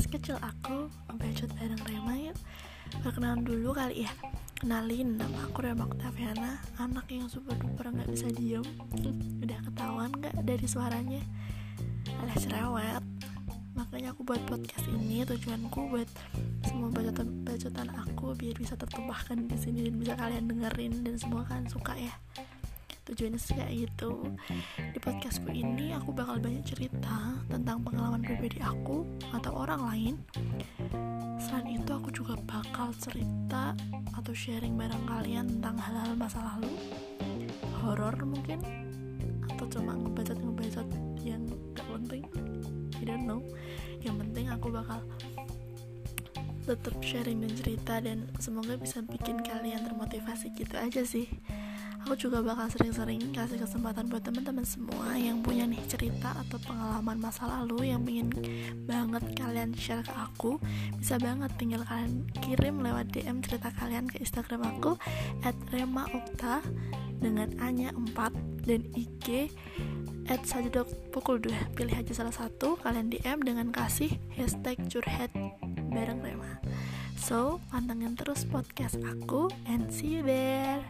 podcast kecil aku Bacot bareng Rema yuk. Perkenalan dulu kali ya. Kenalin, nama aku Rema Octaviana Anak yang super duper gak bisa diem. Udah ketahuan gak dari suaranya? Alah cerewet. Makanya aku buat podcast ini Tujuanku buat semua bacotan-bacotan aku Biar bisa tertumpahkan di sini Dan bisa kalian dengerin Dan semua kalian suka ya tujuannya sih kayak gitu. Di podcastku ini aku bakal banyak cerita tentang pengalaman pribadi aku atau orang lain. Selain itu aku juga bakal cerita atau sharing bareng kalian tentang hal-hal masa lalu. Horor mungkin? Atau cuma ngebacot ngebacot yang gak penting? I don't know. Yang penting aku bakal tetap sharing dan cerita dan semoga bisa bikin kalian termotivasi gitu aja sih aku juga bakal sering-sering kasih kesempatan buat teman-teman semua yang punya nih cerita atau pengalaman masa lalu yang ingin banget kalian share ke aku. Bisa banget tinggal kalian kirim lewat DM cerita kalian ke Instagram aku at Rema Okta dengan A-nya 4 dan IG at sajadok pukul 2 pilih aja salah satu kalian DM dengan kasih hashtag curhat bareng Rema. So pantengin terus podcast aku and see you there